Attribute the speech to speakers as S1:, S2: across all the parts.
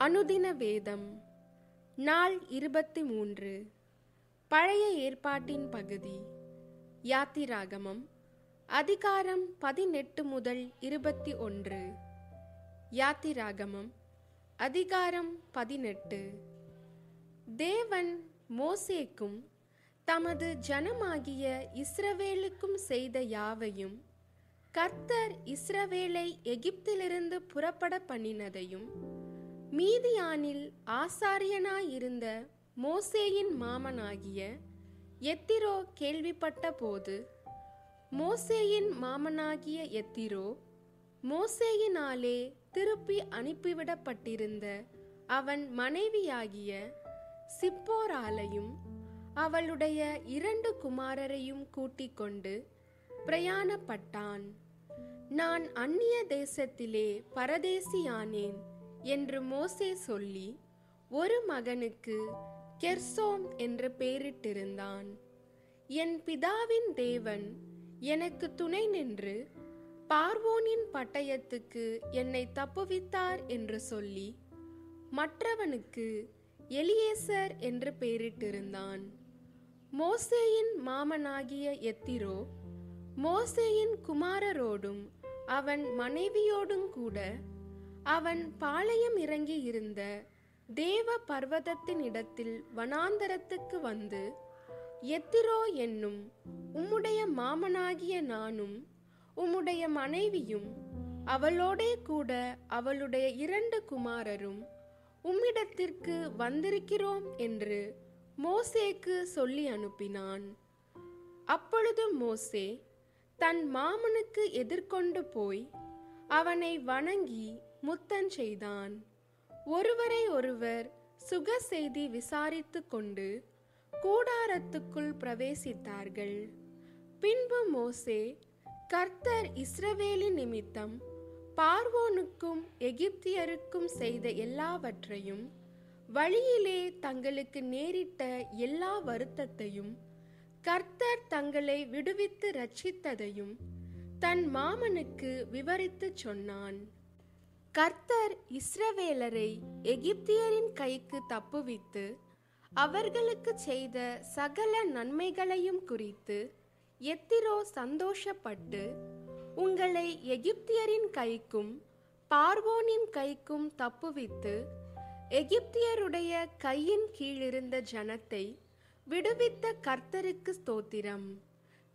S1: அனுதின வேதம் நாள் இருபத்தி மூன்று பழைய ஏற்பாட்டின் பகுதி யாத்திராகமம் அதிகாரம் பதினெட்டு முதல் இருபத்தி ஒன்று. யாத்திராகமம் அதிகாரம் பதினெட்டு. தேவன் மோசேக்கும் தமது ஜனமாகிய இஸ்ரவேலுக்கும் செய்த யாவையும் கர்த்தர் இஸ்ரவேலை எகிப்திலிருந்து புறப்பட பண்ணினதையும் மீதியானில் ஆசாரியனாயிருந்த மோசேயின் மாமனாகிய எத்திரோ கேள்விப்பட்ட போது மோசேயின் மாமனாகிய எத்திரோ மோசேயினாலே திருப்பி அனுப்பிவிடப்பட்டிருந்த அவன் மனைவியாகிய சிப்போராலையும் அவளுடைய இரண்டு குமாரரையும் கூட்டிக் கொண்டு பிரயாணப்பட்டான். நான் அந்நிய தேசத்திலே பரதேசியானேன் என்று மோசே சொல்லி ஒரு மகனுக்கு கெர்சோம் என்று பெயரிட்டிருந்தான் என் பிதாவின் தேவன் எனக்கு துணை நின்று பார்வோனின் பட்டயத்துக்கு என்னை தப்புவித்தார் என்று சொல்லி மற்றவனுக்கு எலியேசர் என்று பெயரிட்டிருந்தான் மோசேயின் மாமனாகிய எத்திரோ மோசேயின் குமாரரோடும் அவன் மனைவியோடும் கூட அவன் பாளையம் இறங்கி இருந்த தேவ பர்வதத்தின் இடத்தில் வனாந்தரத்துக்கு வந்து எத்திரோ என்னும் உம்முடைய மாமனாகிய நானும் உம்முடைய மனைவியும் அவளோடே கூட அவளுடைய இரண்டு குமாரரும் உம்மிடத்திற்கு வந்திருக்கிறோம் என்று மோசேக்கு சொல்லி அனுப்பினான். அப்பொழுது மோசே தன் மாமனுக்கு எதிர்கொண்டு போய் அவனை வணங்கி முத்தன் செய்தான். ஒருவரை ஒருவர் சுக செய்தி விசாரித்து கொண்டு கூடாரத்துக்குள் பிரவேசித்தார்கள். பின்பு மோசே கர்த்தர் இஸ்ரவேலின் நிமித்தம் பார்வோனுக்கும் எகிப்தியருக்கும் செய்த எல்லாவற்றையும் வழியிலே தங்களுக்கு நேரிட்ட எல்லா வருத்தத்தையும் கர்த்தர் தங்களை விடுவித்து ரட்சித்ததையும் தன் மாமனுக்கு விவரித்துச் சொன்னான். கர்த்தர் இஸ்ரவேலரை எகிப்தியரின் கைக்கு தப்புவித்து அவர்களுக்கு செய்த சகல நன்மைகளையும் குறித்து எத்திரோ சந்தோஷப்பட்டு உங்களை எகிப்தியரின் கைக்கும் பார்வோனின் கைக்கும் தப்புவித்து எகிப்தியருடைய கையின் கீழிருந்த ஜனத்தை விடுவித்த கர்த்தருக்கு ஸ்தோத்திரம்.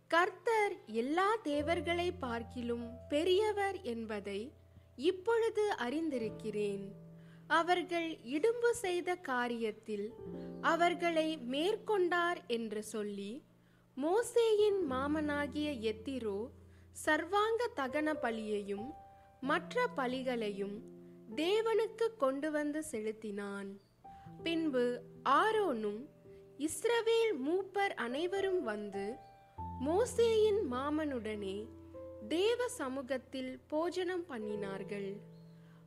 S1: கர்த்தர் எல்லா தேவர்களை பார்க்கிலும் பெரியவர் என்பதை இப்பொழுது அறிந்திருக்கிறேன். அவர்கள் இடும்பு செய்த காரியத்தில் அவர்களை மேற்கொண்டார் என்று சொல்லி மோசேயின் மாமனாகிய எத்திரோ சர்வாங்க தகன பலியையும் மற்ற பலிகளையும் தேவனுக்கு கொண்டு வந்து செலுத்தினான். பின்பு ஆரோனும் இஸ்ரவேல் மூப்பர் அனைவரும் வந்து மோசேயின் மாமனுடனே தேவ சமூகத்தில் போஜனம் பண்ணினார்கள்.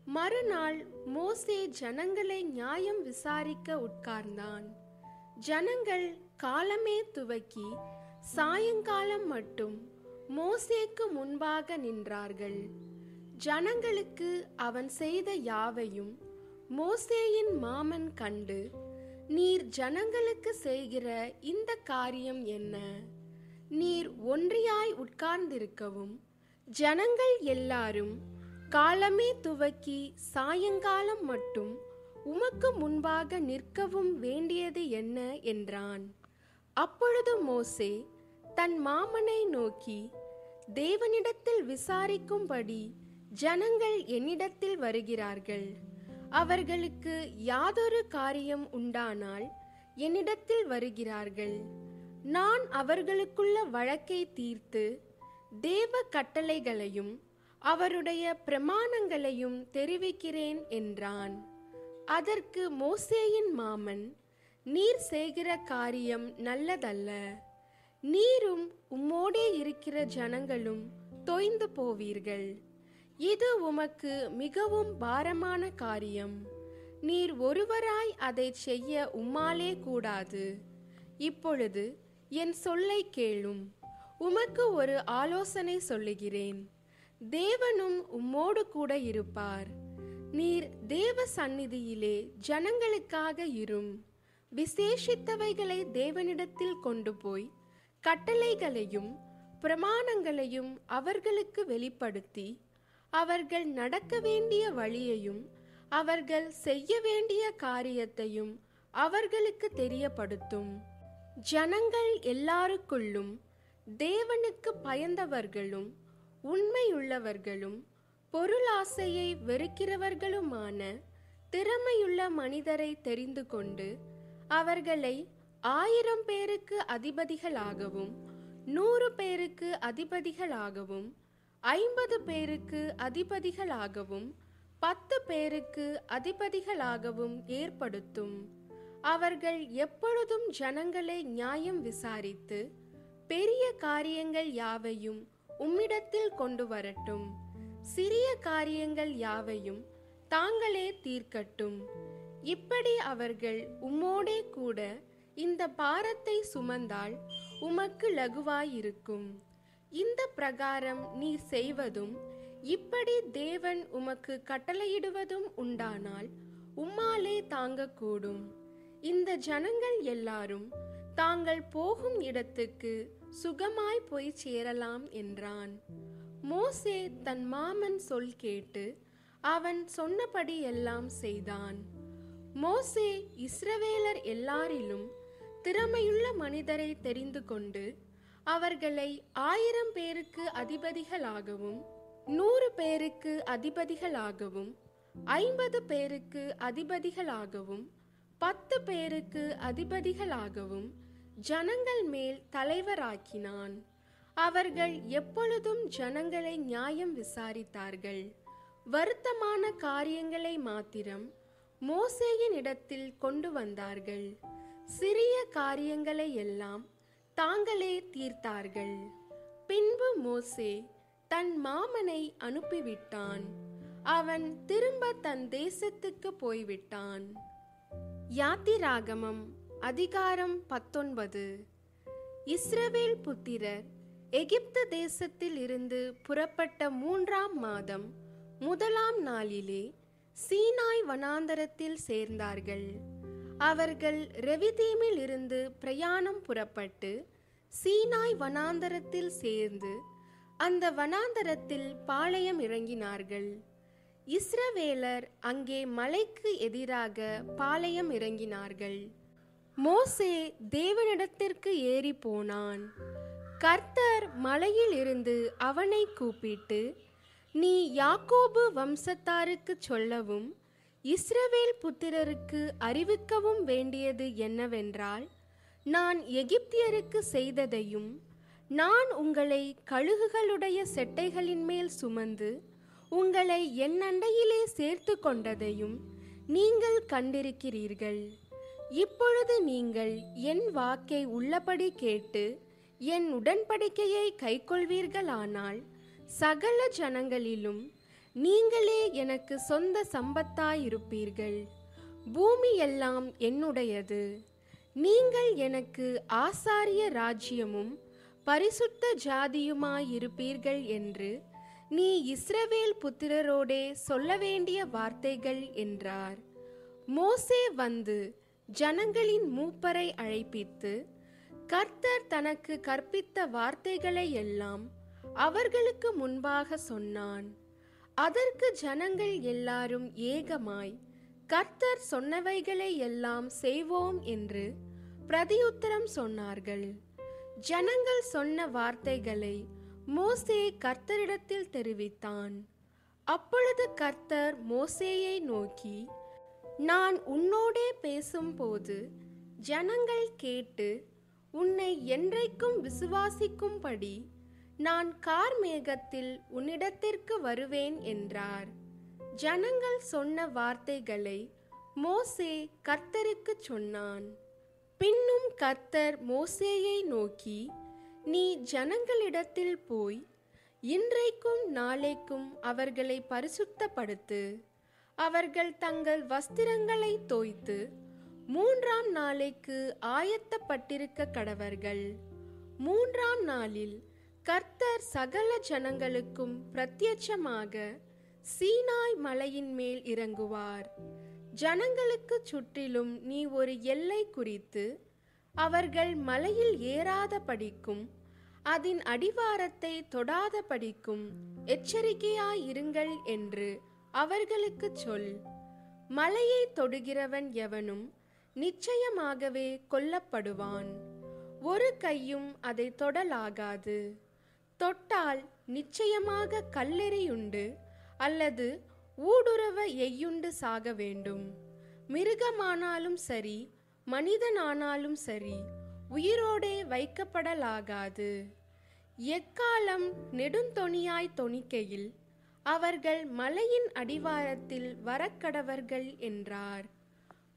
S1: மறுநாள் மோசே ஜனங்களை நியாயம் விசாரிக்க உட்கார்ந்தான். ஜனங்கள் காலமே துவக்கி சாயங்காலம் மட்டும் மோசேக்கு முன்பாக நின்றார்கள். ஜனங்களுக்கு அவன் செய்த யாவையும் மோசேயின் மாமன் கண்டு நீர் ஜனங்களுக்கு செய்கிற இந்த காரியம் என்ன? நீர் ஒன்றியாய் உட்கார்ந்திருக்கவும் ஜனங்கள் எல்லாரும் காலமே துவக்கி சாயங்காலம் மட்டும் உமக்கு முன்பாக நிற்கவும் வேண்டியது என்ன என்றான். அப்பொழுது மோசே தன் மாமனை நோக்கி தேவனிடத்தில் விசாரிக்கும்படி ஜனங்கள் என்னிடத்தில் வருகிறார்கள். அவர்களுக்கு யாதொரு காரியம் உண்டானால் என்னிடத்தில் வருகிறார்கள். நான் அவர்களுக்குள்ள வழக்கை தீர்த்து தேவ கட்டளைகளையும் அவருடைய பிரமாணங்களையும் தெரிவிக்கிறேன் என்றான். அதற்கு மோசேயின் மாமன் நீர் செய்கிற காரியம் நல்லதல்ல. நீரும் உம்மோடே இருக்கிற ஜனங்களும் தொய்ந்து போவீர்கள். இது உமக்கு மிகவும் பாரமான காரியம். நீர் ஒருவராய் அதை செய்ய உம்மாலே கூடாது. இப்பொழுது என் சொல்லை கேளும். உமக்கு ஒரு ஆலோசனை சொல்லுகிறேன். தேவனும் உம்மோடு கூட இருப்பார். நீர் தேவ சந்நிதியிலே ஜனங்களுக்காக இரும். விசேஷித்தவைகளை தேவனிடத்தில் கொண்டு போய் கட்டளைகளையும் பிரமாணங்களையும் அவர்களுக்கு வெளிப்படுத்தி அவர்கள் நடக்க வேண்டிய வழியையும் அவர்கள் செய்ய வேண்டிய காரியத்தையும் அவர்களுக்கு தெரியப்படுத்தும். ஜனங்கள் எல்லாருக்குள்ளும் தேவனுக்கு பயந்தவர்களும் உண்மையுள்ளவர்களும் பொருளாசையை வெறுக்கிறவர்களுமான திறமையுள்ள மனிதரை தெரிந்து கொண்டு அவர்களை ஆயிரம் பேருக்கு அதிபதிகளாகவும் நூறு பேருக்கு அதிபதிகளாகவும் ஐம்பது பேருக்கு அதிபதிகளாகவும் பத்து பேருக்கு அதிபதிகளாகவும் ஏற்படுத்தும். அவர்கள் எப்பொழுதும் ஜனங்களை நியாயம் விசாரித்து பெரிய காரியங்கள் யாவையும் உம்மிடத்தில் கொண்டு வரட்டும். சிறிய காரியங்கள் யாவையும் தாங்களே தீர்க்கட்டும். இப்படி அவர்கள் உம்மோடே கூட இந்த பாரத்தை சுமந்தால் உமக்கு லகுவாயிருக்கும். இந்த பிரகாரம் நீ செய்வதும் இப்படி தேவன் உமக்கு கட்டளையிடுவதும் உண்டானால் உம்மாலே தாங்கக்கூடும். இந்த ஜனங்கள் எல்லாரும் தாங்கள் போகும் இடத்துக்கு சுகமாய் போய் சேரலாம் என்றான். மோசே தன் மாமன் சொல் கேட்டு அவன் சொன்னபடி எல்லாம் செய்தான். மோசே இஸ்ரவேலர் எல்லாரிலும் திறமையுள்ள மனிதரை தெரிந்து கொண்டு அவர்களை ஆயிரம் பேருக்கு அதிபதிகளாகவும் நூறு பேருக்கு அதிபதிகளாகவும் ஐம்பது பேருக்கு அதிபதிகளாகவும் பத்து பேருக்கு அதிபதிகளாகவும் ஜனங்கள் மேல் தலைவராக்கினான். அவர்கள் எப்பொழுதும் ஜனங்களை நியாயம் விசாரித்தார்கள். வருத்தமான காரியங்களை மாத்திரம் மோசேயின் இடத்தில் கொண்டு வந்தார்கள். சிறிய காரியங்களை எல்லாம் தாங்களே தீர்த்தார்கள். பின்பு மோசே தன் மாமனை அனுப்பிவிட்டான். அவன் திரும்ப தன் தேசத்துக்கு போய்விட்டான். யாத்திராகமம் அதிகாரம் பத்தொன்பது. இஸ்ரவேல் புத்திரர் எகிப்து தேசத்தில் இருந்து புறப்பட்ட மூன்றாம் மாதம் முதலாம் நாளிலே சீனாய் வனாந்தரத்தில் சேர்ந்தார்கள். அவர்கள் ரெவிதீமில் இருந்து பிரயாணம் புறப்பட்டு சீனாய் வனாந்தரத்தில் சேர்ந்து அந்த வனாந்தரத்தில் பாளையம் இறங்கினார்கள். இஸ்ரவேலர் அங்கே மலைக்கு எதிராக பாளையம் இறங்கினார்கள். மோசே தேவனிடத்திற்கு ஏறி போனான். கர்த்தர் மலையில் இருந்து அவனை கூப்பிட்டு நீ யாக்கோபு வம்சத்தாருக்கு சொல்லவும் இஸ்ரவேல் புத்திரருக்கு அறிவிக்கவும் வேண்டியது என்னவென்றால் நான் எகிப்தியருக்கு செய்ததையும் நான் உங்களை கழுகுகளுடைய செட்டைகளின் மேல் சுமந்து உங்களை என் அண்டையிலே சேர்த்து கொண்டதையும் நீங்கள் கண்டிருக்கிறீர்கள். இப்பொழுது நீங்கள் என் வாக்கை உள்ளபடி கேட்டு என் உடன்படிக்கையை கைக்கொள்வீர்களானால் சகல ஜனங்களிலும் நீங்களே எனக்கு சொந்த சம்பத்தாயிருப்பீர்கள். பூமி எல்லாம் என்னுடையது. நீங்கள் எனக்கு ஆசாரிய ராஜ்யமும் பரிசுத்த ஜாதியுமாயிருப்பீர்கள் என்று நீ இஸ்ரவேல் புத்திரரோடே சொல்ல வேண்டிய வார்த்தைகள் என்றார். மோசே வந்து ஜனங்களின் மூப்பரை அழைப்பித்து கர்த்தர் தனக்கு கற்பித்த வார்த்தைகளை எல்லாம் அவர்களுக்கு முன்பாக சொன்னான். அதற்கு ஜனங்கள் எல்லாரும் ஏகமாய் கர்த்தர் சொன்னவைகளை எல்லாம் செய்வோம் என்று பிரதியுத்தரம் சொன்னார்கள். ஜனங்கள் சொன்ன வார்த்தைகளை மோசே கர்த்தரிடத்தில் தெரிவித்தான். அப்பொழுது கர்த்தர் மோசேயை நோக்கி நான் உன்னோடே பேசும்போது ஜனங்கள் கேட்டு உன்னை என்றைக்கும் விசுவாசிக்கும்படி நான் கார்மேகத்தில் உன்னிடத்திற்கு வருவேன் என்றார். ஜனங்கள் சொன்ன வார்த்தைகளை மோசே கர்த்தருக்கு சொன்னான். பின்னும் கர்த்தர் மோசேயை நோக்கி நீ ஜனங்களிடத்தில் போய் இன்றைக்கும் நாளைக்கும் அவர்களை பரிசுத்தப்படுத்து. அவர்கள் தங்கள் வஸ்திரங்களை தோய்த்து மூன்றாம் நாளைக்கு ஆயத்தப்பட்டிருக்க கடவர்கள். மூன்றாம் நாளில் கர்த்தர் சகல ஜனங்களுக்கும் பிரத்யட்சமாக சீனாய் மலையின் மேல் இறங்குவார். ஜனங்களுக்கு சுற்றிலும் நீ ஒரு எல்லை குறித்து அவர்கள் மலையில் ஏறாத படிக்கும் அதன் அடிவாரத்தை தொடாத படிக்கும் எச்சரிக்கையாயிருங்கள் என்று அவர்களுக்குச் சொல் மலையை தொடுகிறவன் எவனும் நிச்சயமாகவே கொல்லப்படுவான். ஒரு கையும் அதை தொடலாகாது. தொட்டால் நிச்சயமாக கல்லெறியுண்டு அல்லது ஊடுருவ எய்யுண்டு சாக வேண்டும். மிருகமானாலும் சரி மனிதனானாலும் சரி உயிரோடே வைக்கப்படலாகாது. எக்காலம் நெடுந்தொனியாய் தொனிக்கையில் அவர்கள் மலையின் அடிவாரத்தில் வரக்கடவர்கள் என்றார்.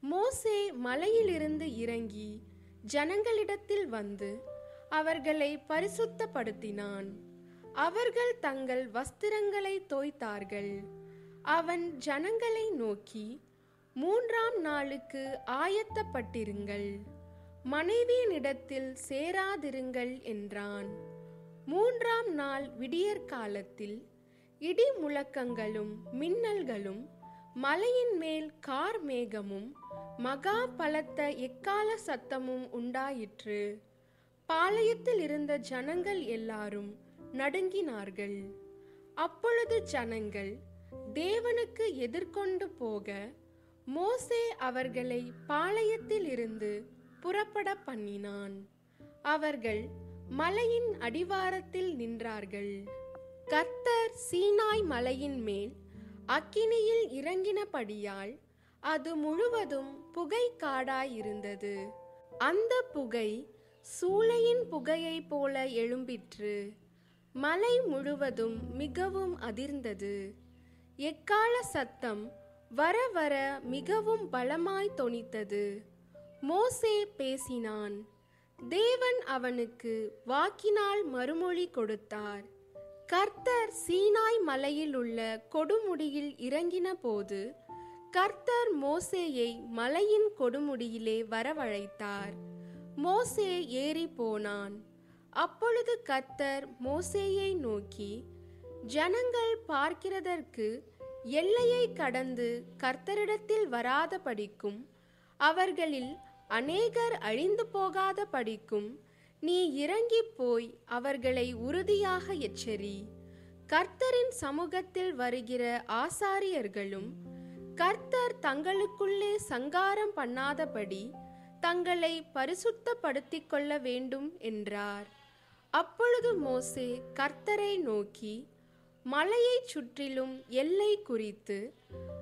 S1: மோசே மலையிலிருந்து இறங்கி ஜனங்களிடத்தில் வந்து அவர்களை பரிசுத்தப்படுத்தினான். அவர்கள் தங்கள் வஸ்திரங்களை தோய்த்தார்கள். அவன் ஜனங்களை நோக்கி மூன்றாம் நாளுக்கு ஆயத்தப்பட்டிருங்கள். மனைவியினிடத்தில் சேராதிருங்கள் என்றான். மூன்றாம் நாள் விடியற்காலத்தில் இடி முழக்கங்களும் மின்னல்களும் மலையின் மேல் கார் மேகமும் மகா பலத்த எக்கால சத்தமும் உண்டாயிற்று. பாளையத்தில் இருந்த ஜனங்கள் எல்லாரும் நடுங்கினார்கள். அப்பொழுது ஜனங்கள் தேவனுக்கு எதிர்கொண்டு போக மோசே அவர்களை பாளையத்தில் இருந்து புறப்பட பண்ணினான். அவர்கள் மலையின் அடிவாரத்தில் நின்றார்கள். கர்த்தர் சீனாய் மலையின் மேல் அக்கினியில் இறங்கினபடியால் அது முழுவதும் புகை காடாயிருந்தது அந்த புகை சூளையின் புகையைப் போல எழும்பிற்று. மலை முழுவதும் மிகவும் அதிர்ந்தது. எக்கால சத்தம் வர வர மிகவும் பலமாய் தொனித்தது. மோசே பேசினான் தேவன் அவனுக்கு வாக்கினால் மறுமொழி கொடுத்தார். கர்த்தர் சீனாய் மலையில் உள்ள கொடுமுடியில் இறங்கின போது கர்த்தர் மோசேயை மலையின் கொடுமுடியிலே வரவழைத்தார். மோசே ஏறி போனான். அப்பொழுது கர்த்தர் மோசேயை நோக்கி ஜனங்கள் பார்க்கிறதற்கு எல்லையை கடந்து கர்த்தரிடத்தில் வராத படிக்கும் அவர்களில் அநேகர் அழிந்து போகாத படிக்கும் நீ இறங்கி போய் அவர்களை உறுதியாக எச்சரி. கர்த்தரின் சமூகத்தில் வருகிற ஆசாரியர்களும் கர்த்தர் தங்களுக்குள்ளே சங்காரம் பண்ணாதபடி தங்களை பரிசுத்தப்படுத்திக் கொள்ள வேண்டும் என்றார். அப்பொழுது மோசே கர்த்தரை நோக்கி மலையைச் சுற்றிலும் எல்லை குறித்து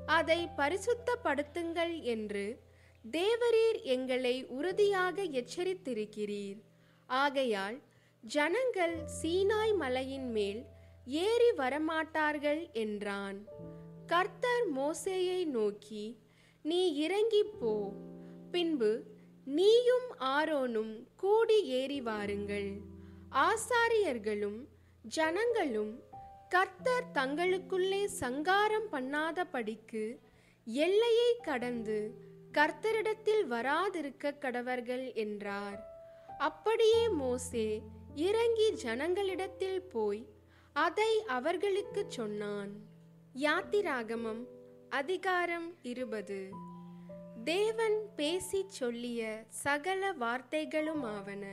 S1: அதை பரிசுத்தப்படுத்துங்கள் என்று தேவரீர் எங்களை உறுதியாக எச்சரித்திருக்கிறீர். ஆகையால் ஜனங்கள் சீனாய் மலையின் மேல் ஏறி வரமாட்டார்கள் என்றான். கர்த்தர் மோசேயை நோக்கி நீ இறங்கிப் போ. பின்பு நீயும் ஆரோனும் கூடி ஏறி வாருங்கள். ஆசாரியர்களும் ஜனங்களும் கர்த்தர் தங்களுக்குள்ளே சங்காரம் பண்ணாதபடிக்கு எல்லையை கடந்து கர்த்தரிடத்தில் வராதிருக்க கடவர்கள் என்றார். அப்படியே மோசே இறங்கி ஜனங்களிடத்தில் போய் அதை அவர்களுக்குச் சொன்னான். யாத்திராகமம் அதிகாரம் இருபது. தேவன் பேசிச் சொல்லிய சகல வார்த்தைகளுமாவன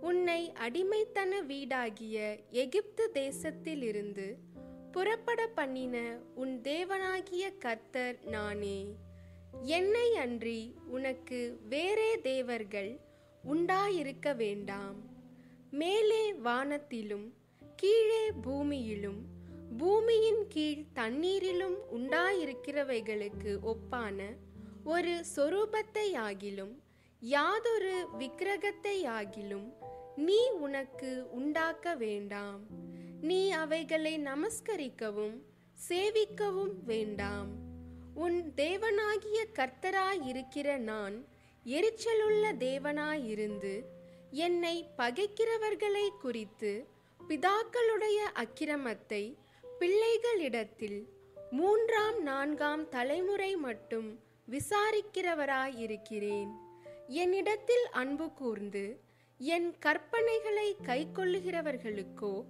S1: உன்னை அடிமைத்தன வீடாகிய எகிப்து தேசத்திலிருந்து புறப்பட பண்ணின உன் தேவனாகிய கர்த்தர் நானே. என்னை அன்றி உனக்கு வேறே தேவர்கள் உண்டாயிருக்க வேண்டாம். மேலே வானத்திலும் கீழே பூமியிலும் பூமியின் கீழ் தண்ணீரிலும் உண்டாயிருக்கிறவைகளுக்கு ஒப்பான ஒரு சொரூபத்தையாகிலும் யாதொரு விக்கிரகத்தையாகிலும் நீ உனக்கு உண்டாக்க வேண்டாம். நீ அவைகளை நமஸ்கரிக்கவும் சேவிக்கவும் வேண்டாம். உன் தேவனாகிய கர்த்தராயிருக்கிற நான் எரிச்சலுள்ள தேவனாயிருந்து என்னை பகைக்கிறவர்களை குறித்து பிதாக்களுடைய அக்கிரமத்தை பிள்ளைகளிடத்தில் மூன்றாம் நான்காம் தலைமுறை மட்டும் விசாரிக்கிறவராயிருக்கிறேன். என்னிடத்தில் அன்பு கூர்ந்து என் கற்பனைகளை கைக்கொள்ளுகிறவர்களுக்கோ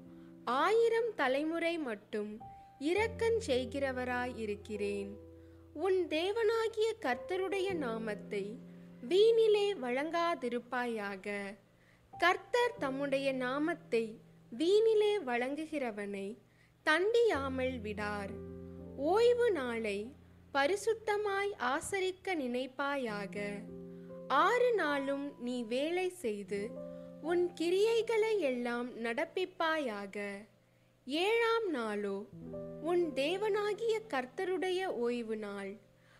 S1: ஆயிரம் தலைமுறை மட்டும் இரக்கஞ் இருக்கிறேன் உன் தேவனாகிய கர்த்தருடைய நாமத்தை வீணிலே வழங்காதிருப்பாயாக. கர்த்தர் தம்முடைய நாமத்தை வீணிலே வழங்குகிறவனை தண்டியாமல் விடார். ஓய்வு நாளை பரிசுத்தமாய் ஆசரிக்க நினைப்பாயாக. ஆறு நாளும் நீ வேலை செய்து உன் கிரியைகளை எல்லாம் நடப்பிப்பாயாக. ஏழாம் நாளோ உன் தேவனாகிய கர்த்தருடைய ஓய்வு நாள்.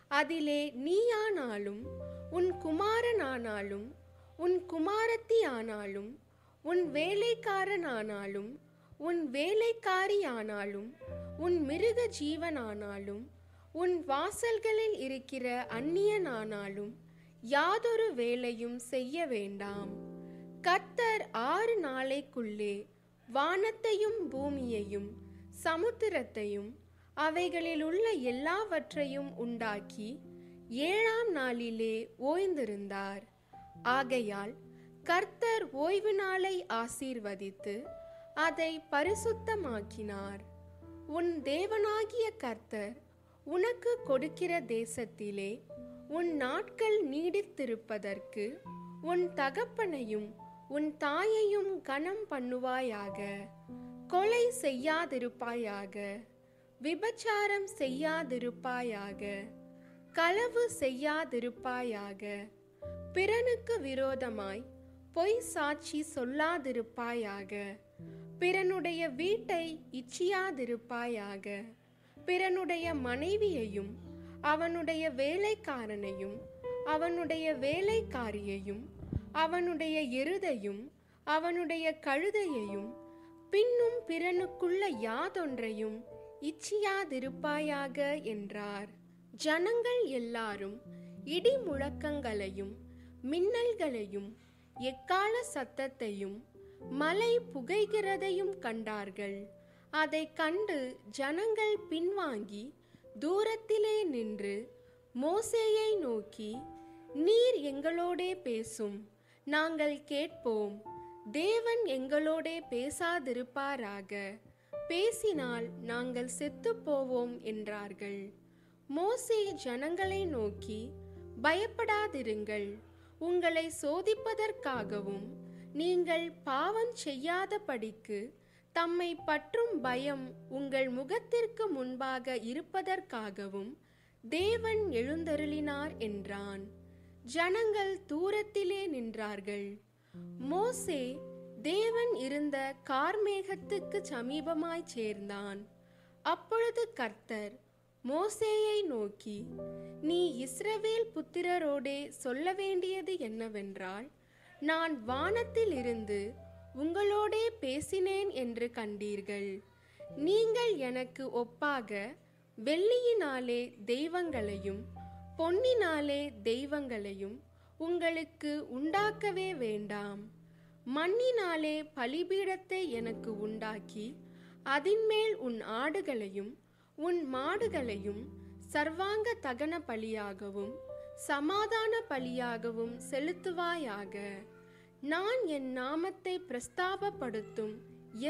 S1: அதிலே நீயானாலும் உன் குமாரனானாலும் உன் குமாரத்தி ஆனாலும் உன் வேலைக்காரனானாலும் உன் வேலைக்காரியானாலும் உன் மிருக ஜீவனானாலும் உன் வாசல்களில் இருக்கிற அந்நியனானாலும் யாதொரு வேலையும் செய்ய வேண்டாம். கத்தர் ஆறு நாளைக்குள்ளே வானத்தையும் பூமியையும் சமுத்திரத்தையும் அவைகளில் உள்ள எல்லாவற்றையும் உண்டாக்கி ஏழாம் நாளிலே ஓய்ந்திருந்தார். ஆகையால் கர்த்தர் ஓய்வு நாளை ஆசீர்வதித்து அதை பரிசுத்தமாக்கினார். உன் தேவனாகிய கர்த்தர் உனக்கு கொடுக்கிற தேசத்திலே உன் நாட்கள் நீடித்திருப்பதற்கு உன் தகப்பனையும் உன் தாயையும் கனம் பண்ணுவாயாக. கொலை செய்யாதிருப்பாயாக. விபச்சாரம் செய்யாதிருப்பாயாக. களவு செய்யாதிருப்பாயாக. பிறனுக்கு விரோதமாய் பொய் சாட்சி சொல்லாதிருப்பாயாக. பிறனுடைய வீட்டை இச்சியாதிருப்பாயாக. பிறனுடைய மனைவியையும் அவனுடைய வேலைக்காரனையும் அவனுடைய வேலைக்காரியையும் அவனுடைய எருதையும் அவனுடைய கழுதையையும் பின்னும் பிறனுக்குள்ள யாதொன்றையும் இச்சியாதிருப்பாயாக என்றார். ஜனங்கள் எல்லாரும் இடி முழக்கங்களையும் மின்னல்களையும் எக்கால சத்தத்தையும் மலை புகைகிறதையும் கண்டார்கள். அதை கண்டு ஜனங்கள் பின்வாங்கி தூரத்திலே நின்று மோசேயை நோக்கி நீர் எங்களோடே பேசும் நாங்கள் கேட்போம். தேவன் எங்களோடே பேசாதிருப்பாராக. பேசினால் நாங்கள் செத்துப்போவோம் என்றார்கள். மோசே ஜனங்களை நோக்கி பயப்படாதிருங்கள். உங்களை சோதிப்பதற்காகவும் நீங்கள் பாவம் செய்யாதபடிக்கு தம்மை பற்றும் பயம் உங்கள் முகத்திற்கு முன்பாக இருப்பதற்காகவும் தேவன் எழுந்தருளினார் என்றான். ஜனங்கள் தூரத்திலே நின்றார்கள். மோசே தேவன் இருந்த கார்மேகத்துக்கு சமீபமாய் சேர்ந்தான். அப்பொழுது கர்த்தர் மோசேயை நோக்கி நீ இஸ்ரவேல் புத்திரரோடே சொல்ல வேண்டியது என்னவென்றால் நான் வானத்தில் இருந்து உங்களோடே பேசினேன் என்று கண்டீர்கள். நீங்கள் எனக்கு ஒப்பாக வெள்ளியினாலே தெய்வங்களையும் பொன்னினாலே தெய்வங்களையும் உங்களுக்கு உண்டாக்கவே வேண்டாம். மண்ணினாலே பலிபீடத்தை எனக்கு உண்டாக்கி அதின்மேல் உன் ஆடுகளையும் உன் மாடுகளையும் சர்வாங்க தகன பலியாகவும் சமாதான பலியாகவும் செலுத்துவாயாக. நான் என் நாமத்தை பிரஸ்தாபப்படுத்தும்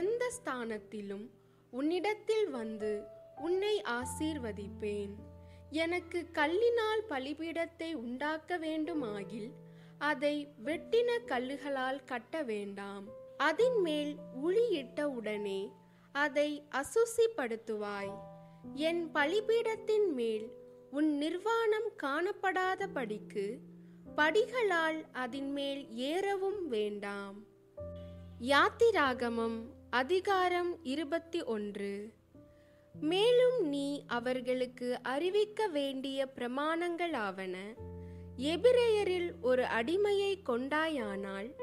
S1: எந்த ஸ்தானத்திலும் உன்னிடத்தில் வந்து உன்னை ஆசீர்வதிப்பேன். எனக்கு கல்லினால் பலிபீடத்தை உண்டாக்க வேண்டுமாகில் அதை வெட்டின கல்லுகளால் கட்ட வேண்டாம். அதன் மேல் உளியிட்ட உடனே அதை அசுசிப்படுத்துவாய். என் பலிபீடத்தின் மேல் உன் நிர்வாணம் காணப்படாதபடிக்கு படிகளால் அதின் மேல் ஏறவும் வேண்டாம். யாத்திராகமம் அதிகாரம் இருபத்தி ஒன்று மேலும் நீ அவர்களுக்கு அறிவிக்க வேண்டிய பிரமாணங்களாவன. எபிரேயரில் ஒரு அடிமையை கொண்டாயானால்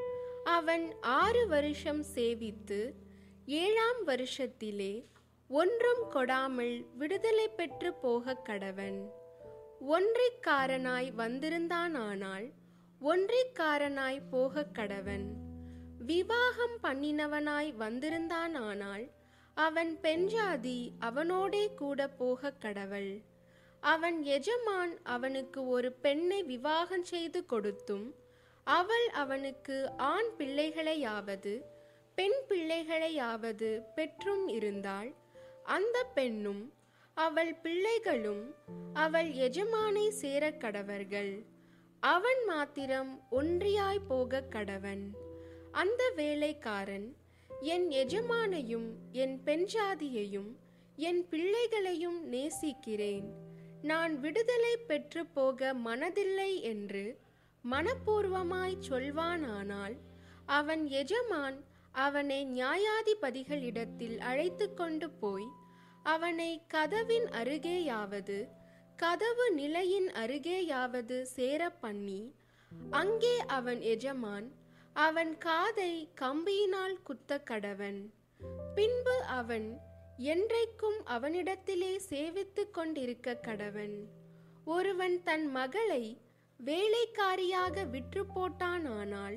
S1: அவன் ஆறு வருஷம் சேவித்து ஏழாம் வருஷத்திலே ஒன்றும் கொடாமல் விடுதலை பெற்று போகக் கடவன். ஒன்றிக்காரனாய் வந்திருந்தானானால் ஒன்றிக்காரனாய் போகக் கடவன். விவாகம் பண்ணினவனாய் வந்திருந்தானானால் அவன் பெண்ஜாதி அவனோடே கூட போகக் கடவள். அவன் எஜமான் அவனுக்கு ஒரு பெண்ணை விவாகம் செய்து கொடுத்தும் அவள் அவனுக்கு ஆண் பிள்ளைகளையாவது பெண் பிள்ளைகளையாவது பெற்றும் இருந்தாள். அந்த பெண்ணும் அவள் பிள்ளைகளும் அவள் எஜமானை சேர கடவர்கள். அவன் மாத்திரம் ஒன்றியாய் போகக் கடவன். அந்த வேலைக்காரன் என் எஜமானையும் என் பெண்ஜாதியையும் என் பிள்ளைகளையும் நேசிக்கிறேன். நான் விடுதலை பெற்று போக மனதில்லை என்று மனப்பூர்வமாய் சொல்வானானால் அவன் எஜமான் அவனை நியாயாதிபதிகளிடத்தில் அழைத்து கொண்டு போய் அவனை கதவின் அருகேயாவது கதவு நிலையின் அருகேயாவது சேர பண்ணி அங்கே அவன் எஜமான் அவன் காதை கம்பியினால் குத்த கடவன். பின்பு அவன் என்றைக்கும் அவனிடத்திலே சேவித்துக் கொண்டிருக்க கடவன். ஒருவன் தன் மகளை வேலைக்காரியாக விற்று போட்டானானால்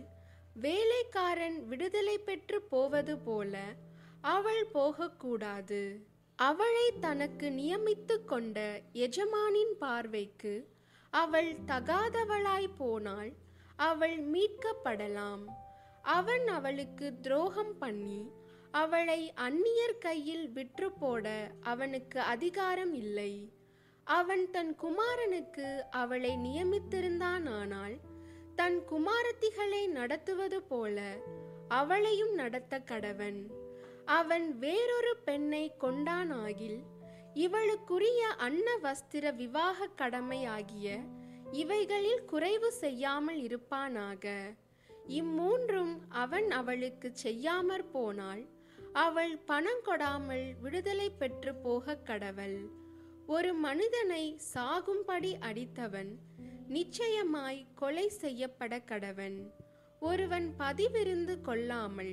S1: வேலைக்காரன் விடுதலை பெற்று போவது போல அவள் போகக்கூடாது. அவளை தனக்கு நியமித்து கொண்ட எஜமானின் பார்வைக்கு அவள் தகாதவளாய் போனால் அவள் மீட்கப்படலாம். அவன் அவளுக்கு துரோகம் பண்ணி அவளை அந்நியர் கையில் விற்று போட அவனுக்கு அதிகாரம் இல்லை. அவன் தன் குமாரனுக்கு அவளை நியமித்திருந்தானால் தன் குமாரத்திகளை நடத்துவது போல அவளையும் நடத்த கடவன். அவன் வேறொரு பெண்ணை கொண்டானாகில் இவளுக்குரிய அன்ன வஸ்திர விவாக கடமையாகிய இவைகளில் குறைவு செய்யாமல் இருப்பானாக. இம்மூன்றும் அவன் அவளுக்கு செய்யாமற் போனால் அவள் பணம் கொடாமல் விடுதலை பெற்று போகக் கடவள். ஒரு மனிதனை சாகும்படி அடித்தவன் நிச்சயமாய் கொலை செய்யப்பட கடவன். ஒருவன் பதிவிருந்து கொள்ளாமல்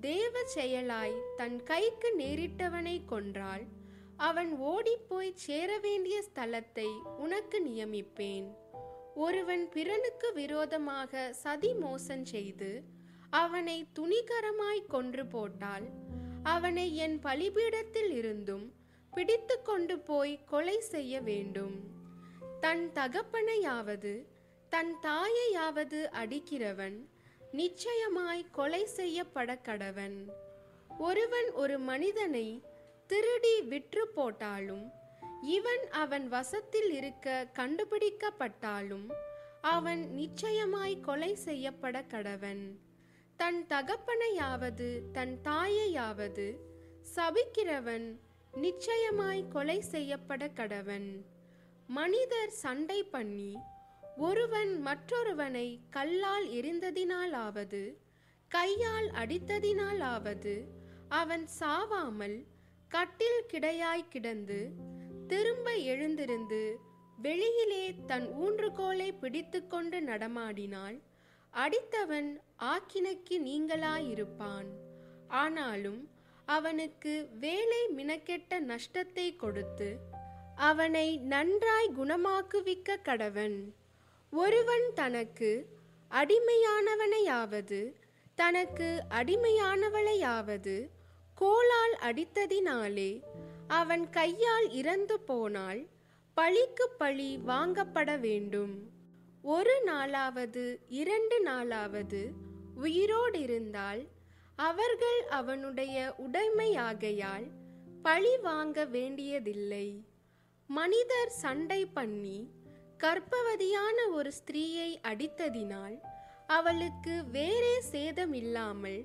S1: தேவ செயலாய் தன் கைக்கு நேரிட்டவனை கொன்றால் அவன் ஓடிப்போய் சேர வேண்டிய ஸ்தலத்தை உனக்கு நியமிப்பேன். ஒருவன் பிறனுக்கு விரோதமாக சதி மோசம் செய்து அவனை துணிகரமாய் கொன்று போட்டால் அவனை என் பலிபீடத்தில் இருந்தும் பிடித்து கொண்டு போய் கொலை செய்ய வேண்டும். தன் தகப்பனையாவது தன் தாயையாவது அடிக்கிறவன் நிச்சயமாய் கொலை செய்யப்பட கடவன் ஒருவன் ஒரு மனிதனை திருடி விற்று போட்டாலும் இவன் அவன் வசத்தில் இருக்க கண்டுபிடிக்கப்பட்டாலும் அவன் நிச்சயமாய் கொலை செய்யப்பட கடவன் தன் தகப்பனையாவது தன் தாயையாவது சபிக்கிறவன் நிச்சயமாய் கொலை செய்யப்பட கடவன் மனிதர் சண்டை பண்ணி ஒருவன் மற்றொருவனை கல்லால் எரிந்ததினாலாவது கையால் அடித்ததினாலாவது அவன் சாவாமல் கட்டில் கிடையாய் கிடந்து திரும்ப எழுந்திருந்து வெளியிலே தன் ஊன்றுகோலை பிடித்துக்கொண்டு நடமாடினால் அடித்தவன் ஆக்கினைக்கு நீங்களாயிருப்பான். ஆனாலும் அவனுக்கு வேலை மினக்கெட்ட நஷ்டத்தை கொடுத்து அவனை நன்றாய் குணமாக்குவிக்க கடவன். ஒருவன் தனக்கு அடிமையானவனையாவது தனக்கு அடிமையானவளையாவது கோலால் அடித்ததினாலே அவன் கையால் இறந்து போனால் பழிக்கு பழி வாங்கப்பட வேண்டும். ஒரு நாளாவது இரண்டு நாளாவது உயிரோடு இருந்தால் அவர்கள் அவனுடைய உடைமையாகையால் பழி வாங்க வேண்டியதில்லை. மனிதர் சண்டை பண்ணி கர்ப்பவதியான ஒரு ஸ்திரீயை அடித்ததினால் அவளுக்கு வேறே சேதம் இல்லாமல்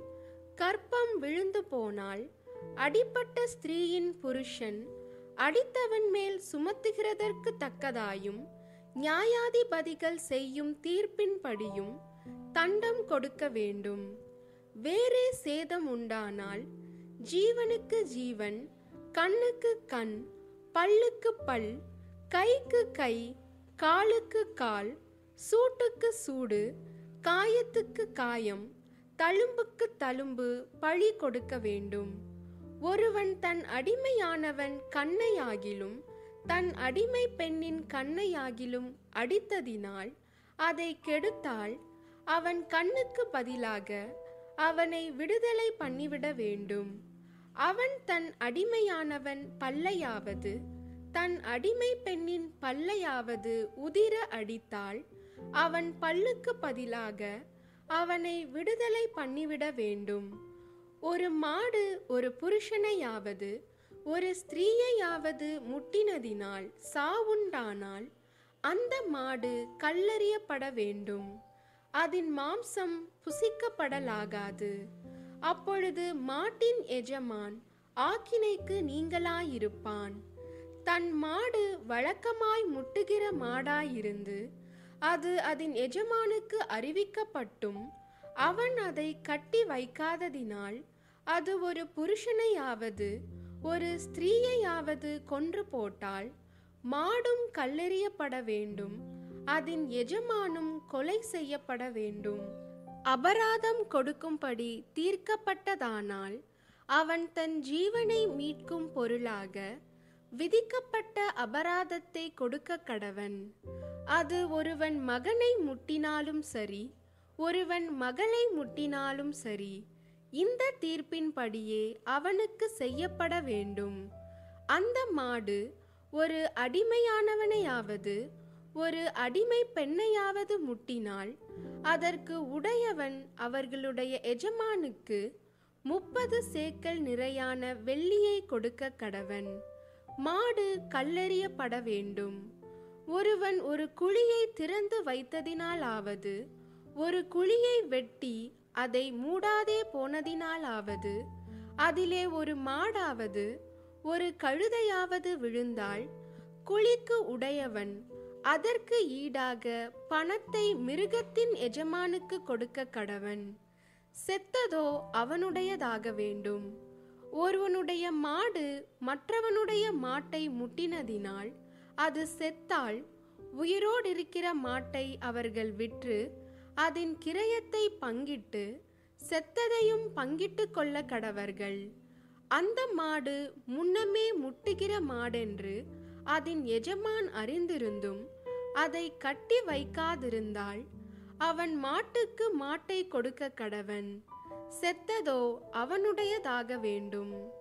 S1: கற்பம் விழுந்து போனால் அடிப்பட்ட ஸ்திரீயின் புருஷன் அடித்தவன் மேல் சுமத்துகிறதற்கு தக்கதாயும் நியாயாதிபதிகள் செய்யும் தீர்ப்பின்படியும் தண்டம் கொடுக்க வேண்டும். வேறே சேதம் உண்டானால் ஜீவனுக்கு ஜீவன் கண்ணுக்கு கண் பல்லுக்கு பல் கைக்கு கை காலுக்கு கால் சூட்டுக்கு சூடு காயத்துக்கு காயம் தழும்புக்கு தழும்பு பழி கொடுக்க வேண்டும். ஒருவன் தன் அடிமையானவன் கண்ணையாகிலும் தன் அடிமை பெண்ணின் கண்ணையாகிலும் அடித்ததினால் அதை கெடுத்தால் அவன் கண்ணுக்கு பதிலாக அவனை விடுதலை பண்ணிவிட வேண்டும். அவன் தன் அடிமையானவன் பல்லையாவது தன் அடிமை பெண்ணின் பல்லையாவது உதிர அடித்தால் அவன் பல்லுக்கு பதிலாக அவனை விடுதலை பண்ணிவிட வேண்டும். ஒரு மாடு ஒரு புருஷனையாவது ஒரு ஸ்திரீயையாவது முட்டினதினால் சாவுண்டானால் அந்த மாடு கல்லறியப்பட வேண்டும். அதன் மாம்சம் புசிக்கப்படலாகாது. அப்பொழுது மாட்டின் எஜமான் ஆக்கினைக்கு நீங்களாயிருப்பான். தன் மாடு வழக்கமாய் முட்டுகிற மாடாயிருந்து அது அதன் எஜமானுக்கு அறிவிக்கப்பட்டும். அவன் அதை கட்டி வைக்காததினால் அது ஒரு புருஷனையாவது ஒரு ஸ்திரீயையாவது கொன்று போட்டால் மாடும் கல்லெறியப்பட வேண்டும் அதன் எஜமானும் கொலை செய்யப்பட வேண்டும். அபராதம் கொடுக்கும்படி தீர்க்கப்பட்டதானால் அவன் தன் ஜீவனை மீட்கும் பொருளாக விதிக்கப்பட்ட அபராதத்தை கொடுக்க கடவன். அது ஒருவன் மகனை முட்டினாலும் சரி ஒருவன் மகளை முட்டினாலும் சரி இந்த தீர்ப்பின்படியே அவனுக்கு செய்யப்பட வேண்டும். அந்த மாடு ஒரு அடிமையானவனையாவது ஒரு அடிமை பெண்ணையாவது முட்டினால் அதற்கு உடையவன் அவர்களுடைய எஜமானுக்கு முப்பது சேக்கல் நிறையான வெள்ளியை கொடுக்க கடவன். மாடு கல்லெறியப்பட வேண்டும். ஒருவன் ஒரு குழியை திறந்து வைத்ததினாலாவது ஒரு குழியை வெட்டி அதை மூடாதே போனதினாலாவது அதிலே ஒரு மாடாவது ஒரு கழுதையாவது விழுந்தால் குழிக்கு உடையவன் அதற்கு ஈடாக பணத்தை மிருகத்தின் எஜமானுக்கு கொடுக்க கடவன். செத்ததோ அவனுடையதாக வேண்டும். ஒருவனுடைய மாடு மற்றவனுடைய மாட்டை முட்டினதினால் அது செத்தால் உயிரோடிருக்கிற மாட்டை அவர்கள் விற்று அதன் கிரயத்தை பங்கிட்டு செத்ததையும் பங்கிட்டு கொள்ள கடவர்கள். அந்த மாடு முன்னமே முட்டுகிற மாடென்று அதன் எஜமான் அறிந்திருந்தும் அதை கட்டி வைக்காதிருந்தால் அவன் மாட்டுக்கு மாட்டை கொடுக்க கடவன். செத்ததோ அவனுடையதாக வேண்டும்.